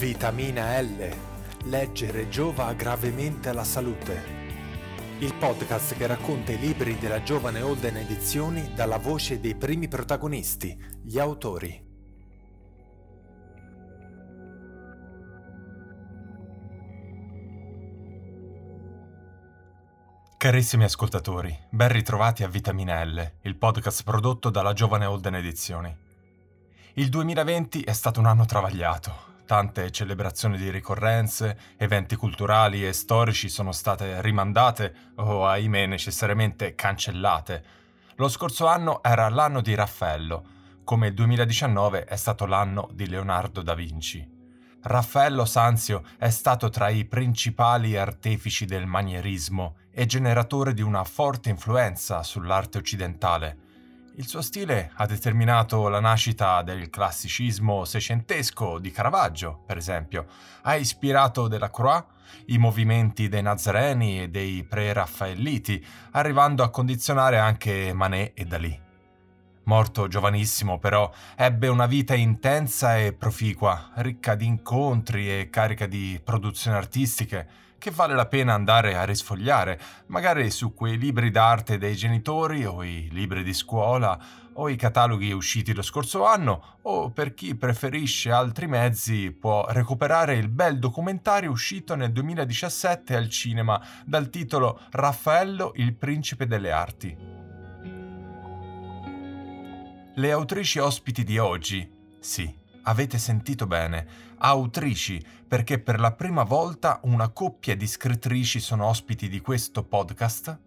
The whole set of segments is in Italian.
Vitamina L. Leggere giova gravemente alla salute. Il podcast che racconta i libri della giovane Holden Edizioni dalla voce dei primi protagonisti, gli autori. Carissimi ascoltatori, ben ritrovati a Vitamina L, il podcast prodotto dalla giovane Holden Edizioni. Il 2020 è stato un anno travagliato. Tante celebrazioni di ricorrenze, eventi culturali e storici sono state rimandate o, ahimè, necessariamente cancellate. Lo scorso anno era l'anno di Raffaello, come il 2019 è stato l'anno di Leonardo da Vinci. Raffaello Sanzio è stato tra i principali artefici del manierismo e generatore di una forte influenza sull'arte occidentale. Il suo stile ha determinato la nascita del classicismo seicentesco di Caravaggio, per esempio, ha ispirato Delacroix, i movimenti dei Nazareni e dei pre-raffaelliti, arrivando a condizionare anche Manet e Dalì. Morto giovanissimo, però, ebbe una vita intensa e proficua, ricca di incontri e carica di produzioni artistiche, che vale la pena andare a risfogliare, magari su quei libri d'arte dei genitori o i libri di scuola o i cataloghi usciti lo scorso anno o per chi preferisce altri mezzi può recuperare il bel documentario uscito nel 2017 al cinema dal titolo Raffaello il principe delle arti. Le autrici ospiti di oggi, sì, avete sentito bene, autrici, perché per la prima volta una coppia di scrittrici sono ospiti di questo podcast,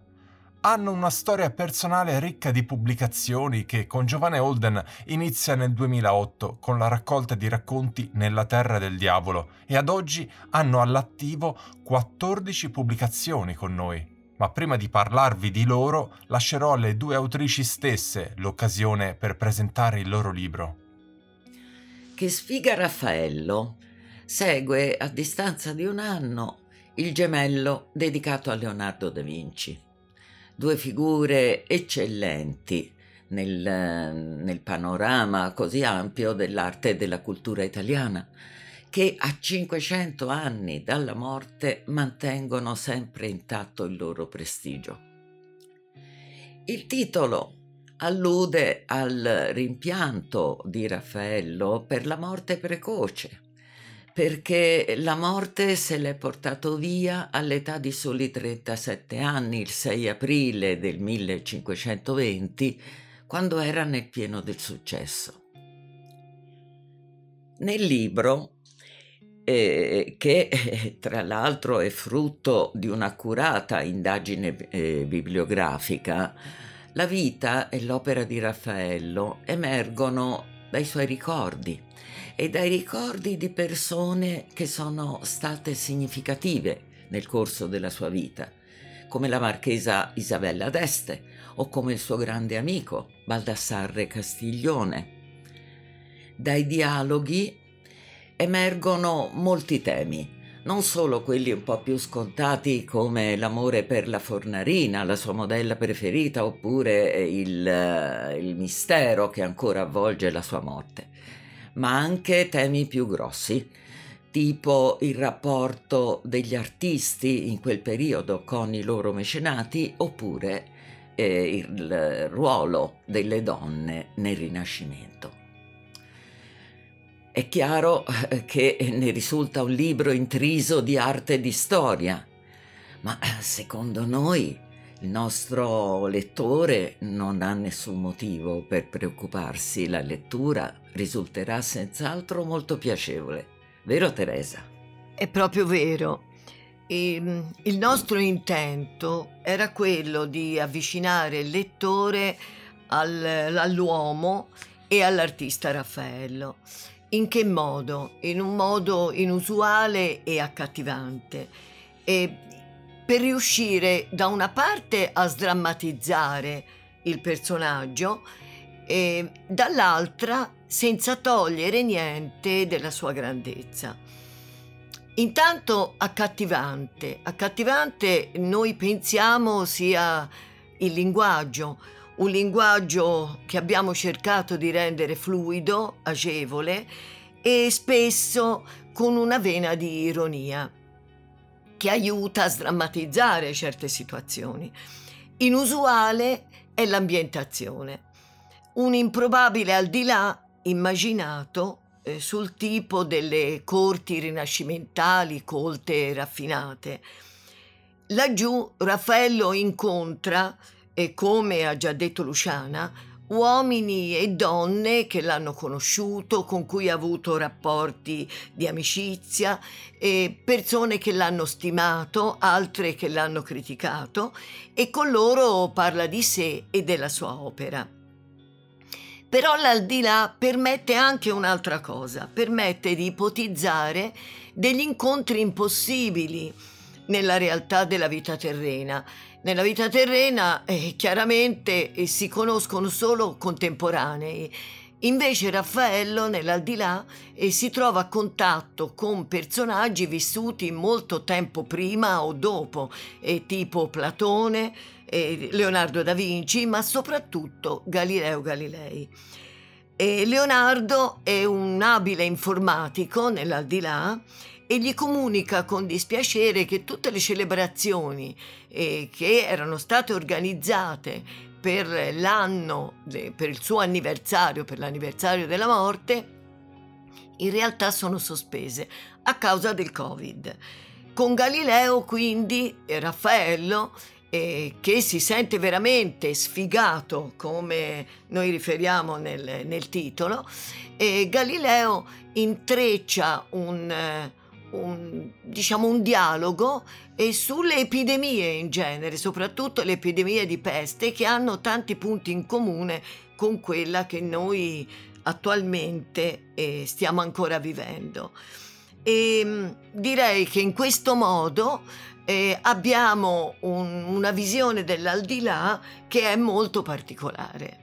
hanno una storia personale ricca di pubblicazioni che con Giovanni Holden inizia nel 2008 con la raccolta di racconti Nella terra del diavolo e ad oggi hanno all'attivo 14 pubblicazioni con noi. Ma prima di parlarvi di loro, lascerò alle due autrici stesse l'occasione per presentare il loro libro. Che sfiga Raffaello segue a distanza di un anno il gemello dedicato a Leonardo da Vinci. Due figure eccellenti nel, nel panorama così ampio dell'arte e della cultura italiana che a 500 anni dalla morte mantengono sempre intatto il loro prestigio. Il titolo allude al rimpianto di Raffaello per la morte precoce, perché la morte se l'è portato via all'età di soli 37 anni, il 6 aprile del 1520, quando era nel pieno del successo. Nel libro eh, che eh, tra l'altro è frutto di un'accurata indagine eh, bibliografica, la vita e l'opera di Raffaello emergono dai suoi ricordi e dai ricordi di persone che sono state significative nel corso della sua vita, come la marchesa Isabella d'Este o come il suo grande amico Baldassarre Castiglione. Dai dialoghi emergono molti temi, non solo quelli un po' più scontati come l'amore per la fornarina, la sua modella preferita, oppure il, il mistero che ancora avvolge la sua morte, ma anche temi più grossi, tipo il rapporto degli artisti in quel periodo con i loro mecenati, oppure eh, il ruolo delle donne nel Rinascimento. È chiaro eh, che ne risulta un libro intriso di arte e di storia, ma eh, secondo noi il nostro lettore non ha nessun motivo per preoccuparsi, la lettura risulterà senz'altro molto piacevole. Vero Teresa? È proprio vero. E, ehm, il nostro intento era quello di avvicinare il lettore al, all'uomo e all'artista Raffaello. In che modo? In un modo inusuale e accattivante. E per riuscire da una parte a sdrammatizzare il personaggio e dall'altra senza togliere niente della sua grandezza. Intanto accattivante, accattivante noi pensiamo sia il linguaggio, un linguaggio che abbiamo cercato di rendere fluido, agevole e spesso con una vena di ironia che aiuta a sdrammatizzare certe situazioni. Inusuale è l'ambientazione, un improbabile al di là immaginato eh, sul tipo delle corti rinascimentali colte e raffinate. Laggiù Raffaello incontra, e come ha già detto Luciana, uomini e donne che l'hanno conosciuto, con cui ha avuto rapporti di amicizia, persone che l'hanno stimato, altre che l'hanno criticato, e con loro parla di sé e della sua opera. Però l'aldilà permette anche un'altra cosa, permette di ipotizzare degli incontri impossibili nella realtà della vita terrena. Nella vita terrena eh, chiaramente eh, si conoscono solo contemporanei, invece Raffaello nell'aldilà eh, si trova a contatto con personaggi vissuti molto tempo prima o dopo, eh, tipo Platone, eh, Leonardo da Vinci, ma soprattutto Galileo Galilei. E Leonardo è un abile informatico nell'aldilà e gli comunica con dispiacere che tutte le celebrazioni eh, che erano state organizzate per l'anno, per il suo anniversario, per l'anniversario della morte, in realtà sono sospese a causa del Covid. Con Galileo, quindi, Raffaello eh, che si sente veramente sfigato, come noi riferiamo nel, nel titolo, e Galileo intreccia un, un, diciamo un dialogo sulle epidemie in genere, soprattutto le epidemie di peste, che hanno tanti punti in comune con quella che noi attualmente eh, stiamo ancora vivendo. E direi che in questo modo eh, abbiamo un, una visione dell'aldilà che è molto particolare.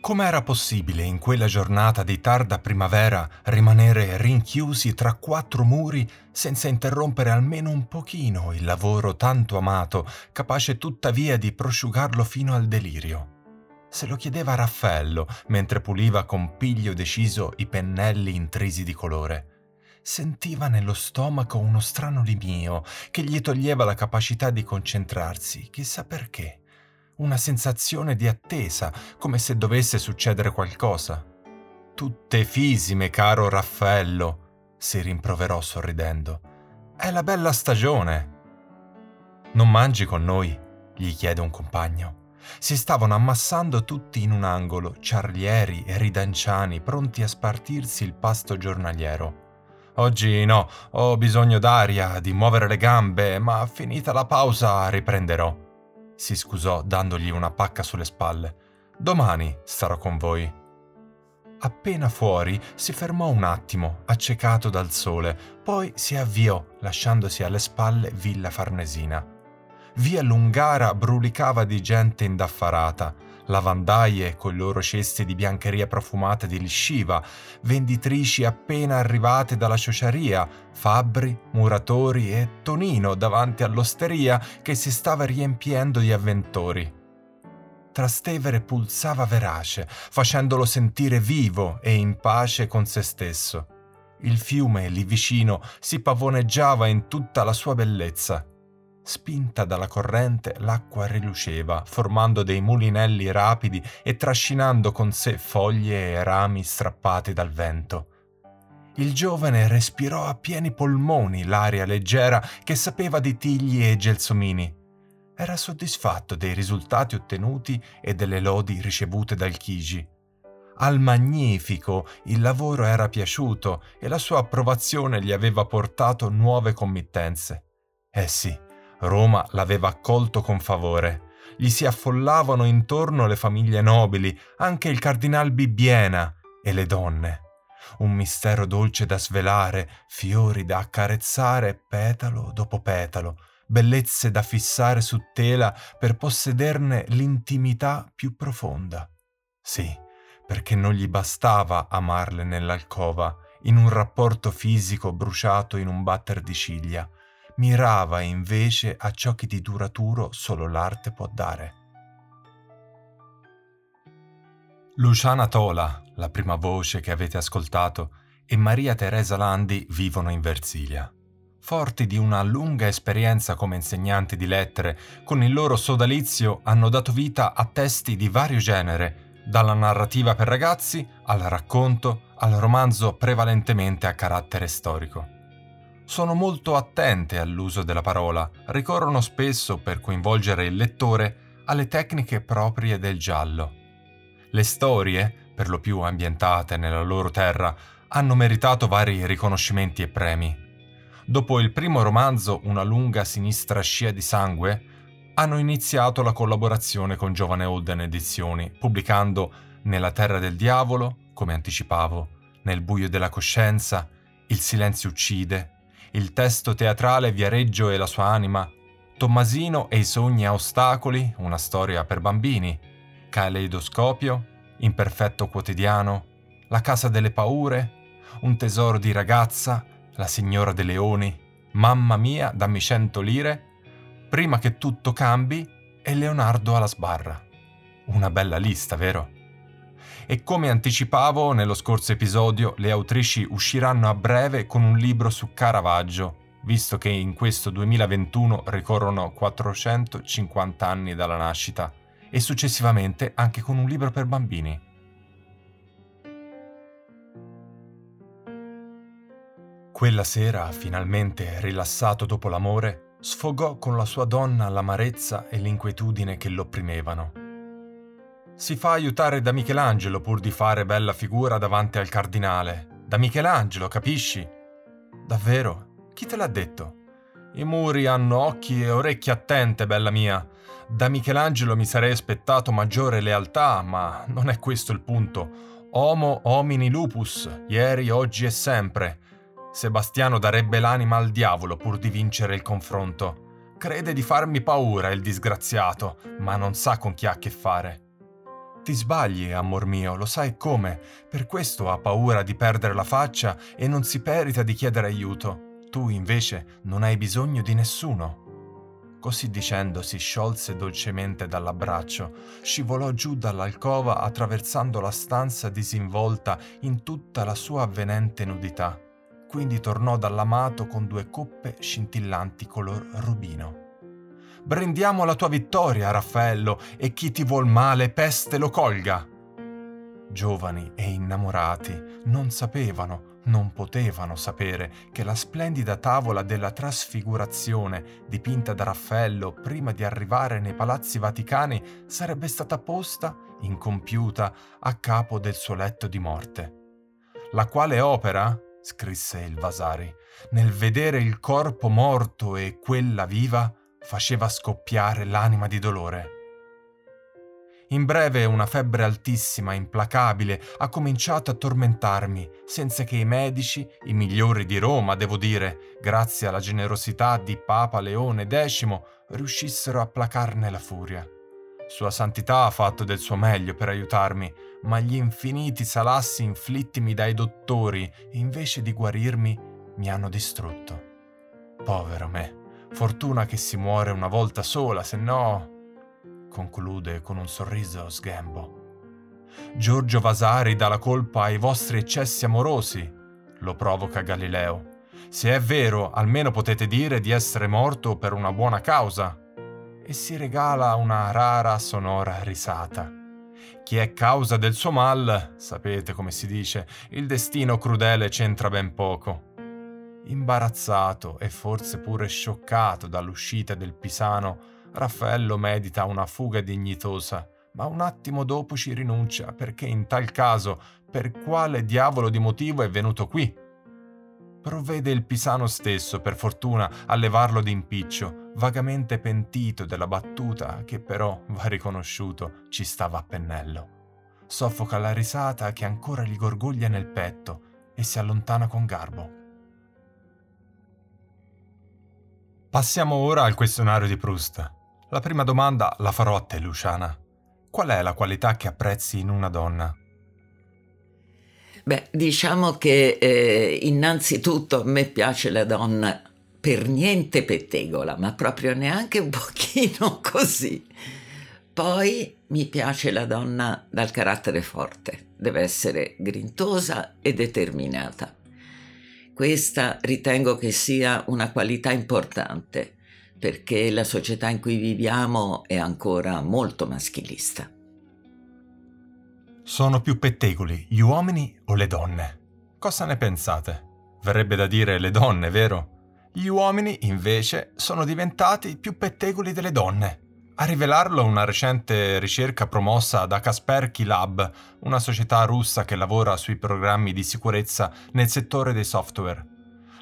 Com'era possibile in quella giornata di tarda primavera rimanere rinchiusi tra quattro muri senza interrompere almeno un pochino il lavoro tanto amato, capace tuttavia di prosciugarlo fino al delirio? Se lo chiedeva Raffaello mentre puliva con piglio deciso i pennelli intrisi di colore. Sentiva nello stomaco uno strano limio che gli toglieva la capacità di concentrarsi, chissà perché. Una sensazione di attesa, come se dovesse succedere qualcosa. Tutte fisime, caro Raffaello, si rimproverò sorridendo. È la bella stagione. Non mangi con noi? gli chiede un compagno. Si stavano ammassando tutti in un angolo, ciarlieri e ridanciani, pronti a spartirsi il pasto giornaliero. Oggi no, ho bisogno d'aria, di muovere le gambe, ma finita la pausa riprenderò. Si scusò dandogli una pacca sulle spalle. Domani starò con voi. Appena fuori si fermò un attimo, accecato dal sole, poi si avviò, lasciandosi alle spalle Villa Farnesina. Via Lungara brulicava di gente indaffarata, lavandaie coi loro cesti di biancheria profumata di lisciva, venditrici appena arrivate dalla ciociaria, fabbri, muratori e Tonino davanti all'osteria che si stava riempiendo di avventori. Trastevere pulsava verace, facendolo sentire vivo e in pace con se stesso. Il fiume lì vicino si pavoneggiava in tutta la sua bellezza Spinta dalla corrente, l'acqua riluceva, formando dei mulinelli rapidi e trascinando con sé foglie e rami strappati dal vento. Il giovane respirò a pieni polmoni l'aria leggera che sapeva di tigli e gelsomini. Era soddisfatto dei risultati ottenuti e delle lodi ricevute dal Chigi. Al magnifico il lavoro era piaciuto e la sua approvazione gli aveva portato nuove committenze. Eh sì, Roma l'aveva accolto con favore. Gli si affollavano intorno le famiglie nobili, anche il cardinal Bibbiena e le donne. Un mistero dolce da svelare, fiori da accarezzare petalo dopo petalo, bellezze da fissare su tela per possederne l'intimità più profonda. Sì, perché non gli bastava amarle nell'alcova, in un rapporto fisico bruciato in un batter di ciglia. Mirava invece a ciò che di duraturo solo l'arte può dare. Luciana Tola, la prima voce che avete ascoltato, e Maria Teresa Landi vivono in Versilia. Forti di una lunga esperienza come insegnanti di lettere, con il loro sodalizio hanno dato vita a testi di vario genere, dalla narrativa per ragazzi al racconto al romanzo prevalentemente a carattere storico. Sono molto attente all'uso della parola, ricorrono spesso per coinvolgere il lettore alle tecniche proprie del giallo. Le storie, per lo più ambientate nella loro terra, hanno meritato vari riconoscimenti e premi. Dopo il primo romanzo Una lunga sinistra scia di sangue, hanno iniziato la collaborazione con Giovane Holden Edizioni, pubblicando Nella terra del diavolo, come anticipavo, Nel buio della coscienza, Il silenzio uccide, il testo teatrale Viareggio e la sua anima, Tommasino e i sogni a ostacoli, una storia per bambini, Caleidoscopio, Imperfetto quotidiano, La casa delle paure, Un tesoro di ragazza, La signora dei leoni, Mamma mia, dammi cento lire, Prima che tutto cambi e Leonardo alla sbarra. Una bella lista, vero? E come anticipavo nello scorso episodio, le autrici usciranno a breve con un libro su Caravaggio, visto che in questo 2021 ricorrono 450 anni dalla nascita, e successivamente anche con un libro per bambini. Quella sera, finalmente rilassato dopo l'amore, sfogò con la sua donna l'amarezza e l'inquietudine che l'opprimevano. Si fa aiutare da Michelangelo pur di fare bella figura davanti al cardinale. Da Michelangelo, capisci? Davvero? Chi te l'ha detto? I muri hanno occhi e orecchie attente, bella mia. Da Michelangelo mi sarei aspettato maggiore lealtà, ma non è questo il punto. Homo homini lupus, ieri, oggi e sempre. Sebastiano darebbe l'anima al diavolo pur di vincere il confronto. Crede di farmi paura il disgraziato, ma non sa con chi ha a che fare. Ti sbagli, amor mio, lo sai come. Per questo ha paura di perdere la faccia e non si perita di chiedere aiuto. Tu invece non hai bisogno di nessuno. Così dicendo si sciolse dolcemente dall'abbraccio, scivolò giù dall'alcova attraversando la stanza disinvolta in tutta la sua avvenente nudità quindi tornò dall'amato con due coppe scintillanti color rubino. Brindiamo la tua vittoria, Raffaello, e chi ti vuol male peste lo colga. Giovani e innamorati non sapevano, non potevano sapere che la splendida tavola della trasfigurazione dipinta da Raffaello prima di arrivare nei palazzi vaticani sarebbe stata posta, incompiuta, a capo del suo letto di morte. La quale opera, scrisse il Vasari, nel vedere il corpo morto e quella viva, faceva scoppiare l'anima di dolore. In breve una febbre altissima, implacabile, ha cominciato a tormentarmi, senza che i medici, i migliori di Roma, devo dire, grazie alla generosità di Papa Leone X, riuscissero a placarne la furia. Sua Santità ha fatto del suo meglio per aiutarmi, ma gli infiniti salassi inflittimi dai dottori, invece di guarirmi, mi hanno distrutto. Povero me, fortuna che si muore una volta sola, se no... conclude con un sorriso sghembo. Giorgio Vasari dà la colpa ai vostri eccessi amorosi, lo provoca Galileo. Se è vero, almeno potete dire di essere morto per una buona causa e si regala una rara sonora risata. Chi è causa del suo mal, sapete come si dice, il destino crudele c'entra ben poco. Imbarazzato e forse pure scioccato dall'uscita del Pisano, Raffaello medita una fuga dignitosa, ma un attimo dopo ci rinuncia perché in tal caso per quale diavolo di motivo è venuto qui? Provvede il Pisano stesso, per fortuna, a levarlo d'impiccio, vagamente pentito della battuta che però, va riconosciuto, ci stava a pennello. Soffoca la risata che ancora gli gorgoglia nel petto e si allontana con garbo. Passiamo ora al questionario di Proust. La prima domanda la farò a te, Luciana. Qual è la qualità che apprezzi in una donna? Beh, diciamo che eh, innanzitutto a me piace la donna per niente pettegola, ma proprio neanche un pochino così. Poi mi piace la donna dal carattere forte, deve essere grintosa e determinata. Questa ritengo che sia una qualità importante perché la società in cui viviamo è ancora molto maschilista. Sono più pettegoli gli uomini o le donne? Cosa ne pensate? Verrebbe da dire le donne, vero? Gli uomini, invece, sono diventati più pettegoli delle donne. A rivelarlo una recente ricerca promossa da Kaspersky Lab, una società russa che lavora sui programmi di sicurezza nel settore dei software.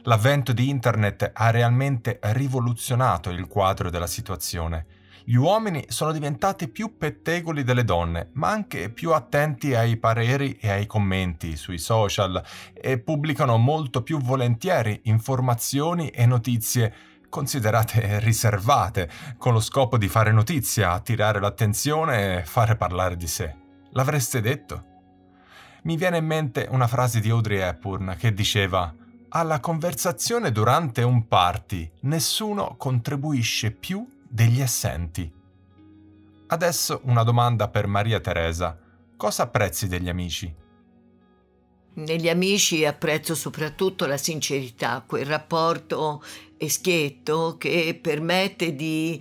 L'avvento di Internet ha realmente rivoluzionato il quadro della situazione gli uomini sono diventati più pettegoli delle donne, ma anche più attenti ai pareri e ai commenti sui social e pubblicano molto più volentieri informazioni e notizie considerate riservate, con lo scopo di fare notizia, attirare l'attenzione e fare parlare di sé. L'avreste detto? Mi viene in mente una frase di Audrey Hepburn che diceva alla conversazione durante un party nessuno contribuisce più degli assenti. Adesso una domanda per Maria Teresa. Cosa apprezzi degli amici? Negli amici apprezzo soprattutto la sincerità, quel rapporto schietto che permette di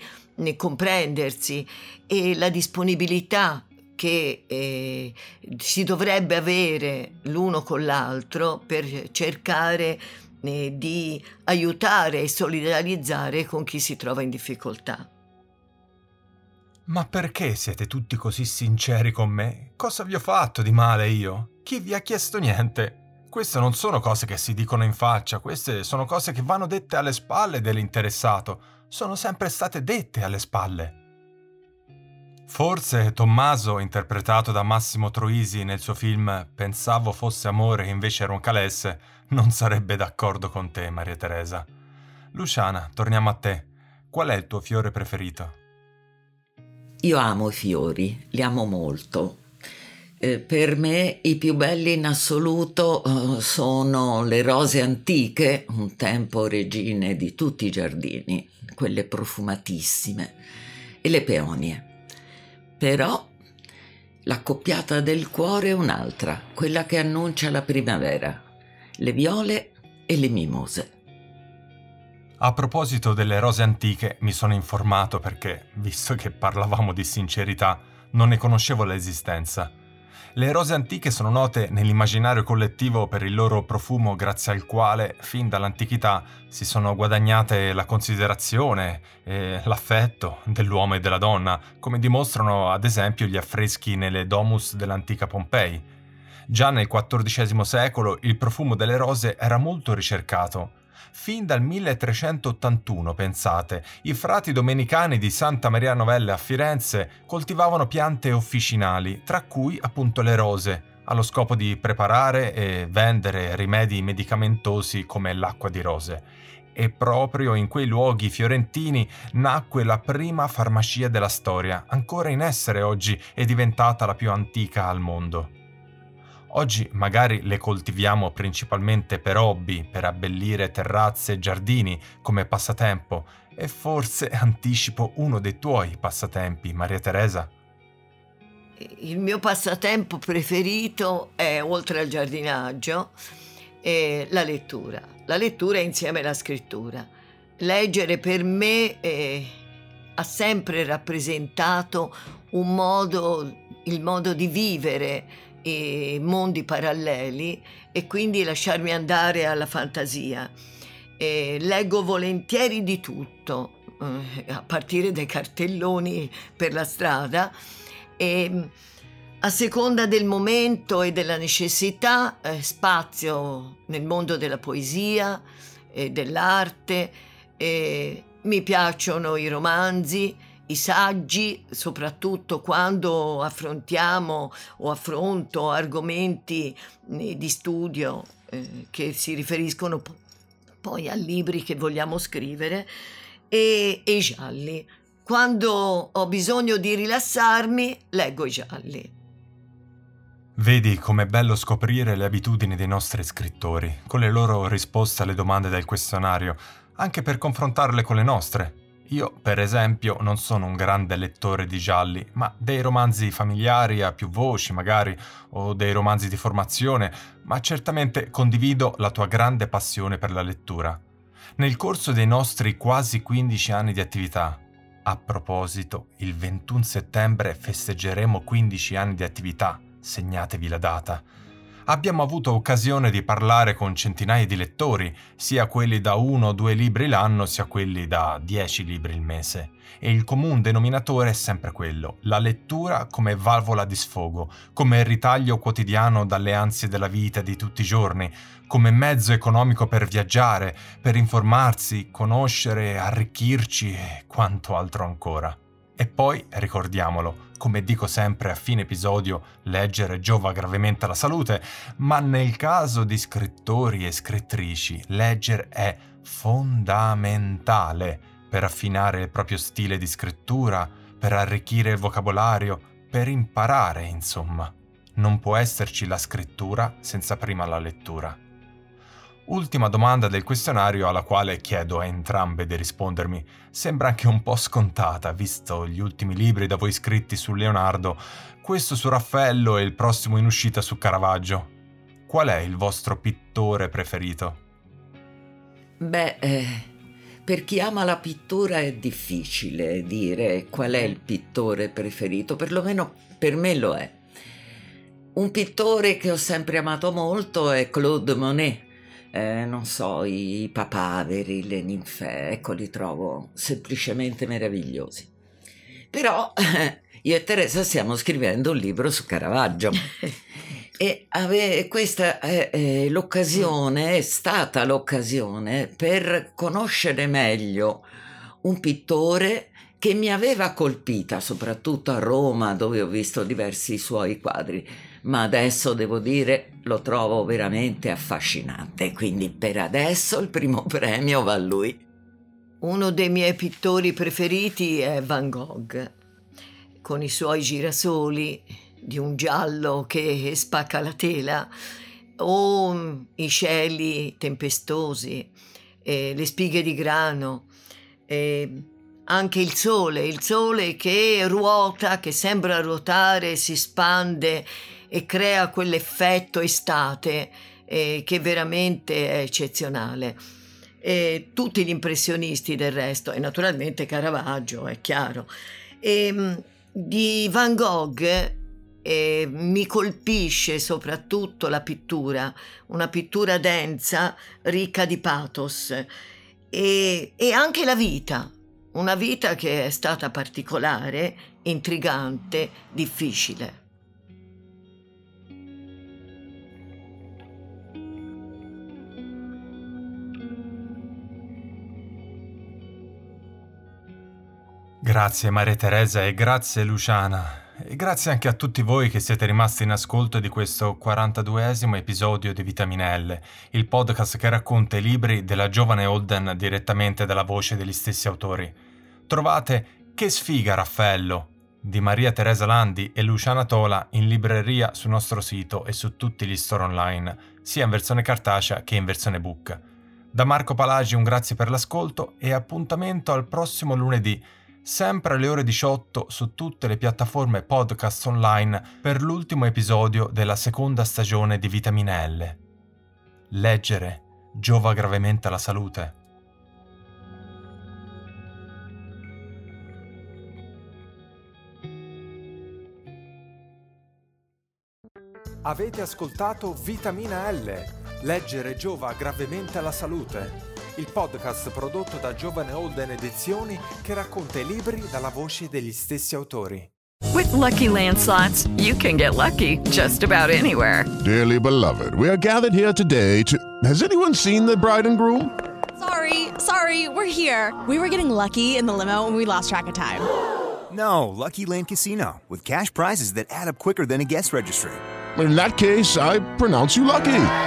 comprendersi e la disponibilità che eh, si dovrebbe avere l'uno con l'altro per cercare eh, di aiutare e solidarizzare con chi si trova in difficoltà. Ma perché siete tutti così sinceri con me? Cosa vi ho fatto di male io? Chi vi ha chiesto niente? Queste non sono cose che si dicono in faccia, queste sono cose che vanno dette alle spalle dell'interessato, sono sempre state dette alle spalle. Forse Tommaso, interpretato da Massimo Troisi nel suo film Pensavo fosse amore e invece Roncalesse, non sarebbe d'accordo con te, Maria Teresa. Luciana, torniamo a te. Qual è il tuo fiore preferito? Io amo i fiori, li amo molto. Eh, per me i più belli in assoluto eh, sono le rose antiche, un tempo regine di tutti i giardini, quelle profumatissime, e le peonie. Però l'accoppiata del cuore è un'altra, quella che annuncia la primavera, le viole e le mimose. A proposito delle rose antiche, mi sono informato perché, visto che parlavamo di sincerità, non ne conoscevo l'esistenza. Le rose antiche sono note nell'immaginario collettivo per il loro profumo grazie al quale, fin dall'antichità, si sono guadagnate la considerazione e l'affetto dell'uomo e della donna, come dimostrano ad esempio gli affreschi nelle domus dell'antica Pompei. Già nel XIV secolo il profumo delle rose era molto ricercato fin dal 1381, pensate, i frati domenicani di Santa Maria Novella a Firenze coltivavano piante officinali, tra cui appunto le rose, allo scopo di preparare e vendere rimedi medicamentosi come l'acqua di rose. E proprio in quei luoghi fiorentini nacque la prima farmacia della storia, ancora in essere oggi e diventata la più antica al mondo. Oggi magari le coltiviamo principalmente per hobby, per abbellire terrazze e giardini come passatempo e forse anticipo uno dei tuoi passatempi, Maria Teresa. Il mio passatempo preferito è, oltre al giardinaggio, la lettura. La lettura insieme alla scrittura. Leggere per me eh, ha sempre rappresentato un modo, il modo di vivere, e mondi paralleli e quindi lasciarmi andare alla fantasia. E leggo volentieri di tutto, eh, a partire dai cartelloni per la strada e a seconda del momento e della necessità, eh, spazio nel mondo della poesia e dell'arte. Mi piacciono i romanzi, i saggi, soprattutto quando affrontiamo o affronto argomenti eh, di studio eh, che si riferiscono poi a libri che vogliamo scrivere, e, e i gialli. Quando ho bisogno di rilassarmi, leggo i gialli. Vedi com'è bello scoprire le abitudini dei nostri scrittori, con le loro risposte alle domande del questionario, anche per confrontarle con le nostre. Io, per esempio, non sono un grande lettore di gialli, ma dei romanzi familiari a più voci, magari, o dei romanzi di formazione, ma certamente condivido la tua grande passione per la lettura. Nel corso dei nostri quasi 15 anni di attività, a proposito, il 21 settembre festeggeremo 15 anni di attività, segnatevi la data. Abbiamo avuto occasione di parlare con centinaia di lettori, sia quelli da uno o due libri l'anno, sia quelli da dieci libri il mese. E il comune denominatore è sempre quello, la lettura come valvola di sfogo, come ritaglio quotidiano dalle ansie della vita di tutti i giorni, come mezzo economico per viaggiare, per informarsi, conoscere, arricchirci e quanto altro ancora. E poi, ricordiamolo, come dico sempre a fine episodio, leggere giova gravemente alla salute, ma nel caso di scrittori e scrittrici, leggere è fondamentale per affinare il proprio stile di scrittura, per arricchire il vocabolario, per imparare, insomma. Non può esserci la scrittura senza prima la lettura. Ultima domanda del questionario alla quale chiedo a entrambe di rispondermi. Sembra anche un po' scontata, visto gli ultimi libri da voi scritti su Leonardo, questo su Raffaello e il prossimo in uscita su Caravaggio. Qual è il vostro pittore preferito? Beh, eh, per chi ama la pittura è difficile dire qual è il pittore preferito, perlomeno per me lo è. Un pittore che ho sempre amato molto è Claude Monet eh, non so, i papaveri, le ninfe, ecco li trovo semplicemente meravigliosi. Però eh, io e Teresa stiamo scrivendo un libro su Caravaggio e ave, questa è, è l'occasione, è stata l'occasione per conoscere meglio un pittore che mi aveva colpita, soprattutto a Roma, dove ho visto diversi suoi quadri ma adesso devo dire lo trovo veramente affascinante, quindi per adesso il primo premio va a lui. Uno dei miei pittori preferiti è Van Gogh, con i suoi girasoli di un giallo che spacca la tela, o i cieli tempestosi, le spighe di grano, anche il sole, il sole che ruota, che sembra ruotare, si spande e crea quell'effetto estate eh, che veramente è eccezionale. E tutti gli impressionisti del resto, e naturalmente Caravaggio, è chiaro. E, ehm, di Van Gogh eh, mi colpisce soprattutto la pittura, una pittura densa, ricca di pathos, e, e anche la vita, una vita che è stata particolare, intrigante, difficile. Grazie Maria Teresa e grazie Luciana. E grazie anche a tutti voi che siete rimasti in ascolto di questo 42esimo episodio di Vitaminelle, il podcast che racconta i libri della giovane Holden direttamente dalla voce degli stessi autori. Trovate Che sfiga Raffaello di Maria Teresa Landi e Luciana Tola in libreria sul nostro sito e su tutti gli store online, sia in versione cartacea che in versione book. Da Marco Palagi un grazie per l'ascolto e appuntamento al prossimo lunedì sempre alle ore 18 su tutte le piattaforme podcast online per l'ultimo episodio della seconda stagione di Vitamine L. Leggere giova gravemente alla salute. Avete ascoltato Vitamina L. Leggere giova gravemente alla salute il podcast prodotto da Giovane Holden Edizioni che racconta i libri dalla voce degli stessi autori. With Lucky Land slots, you can get lucky just about anywhere. Dearly beloved, we are gathered here today to. Has anyone seen the bride and groom? Sorry, sorry, we're here. We were getting lucky in the limo and we lost track of time. No, Lucky Land Casino, with cash prizes that add up quicker than a guest registry. In that case, I pronounce you lucky.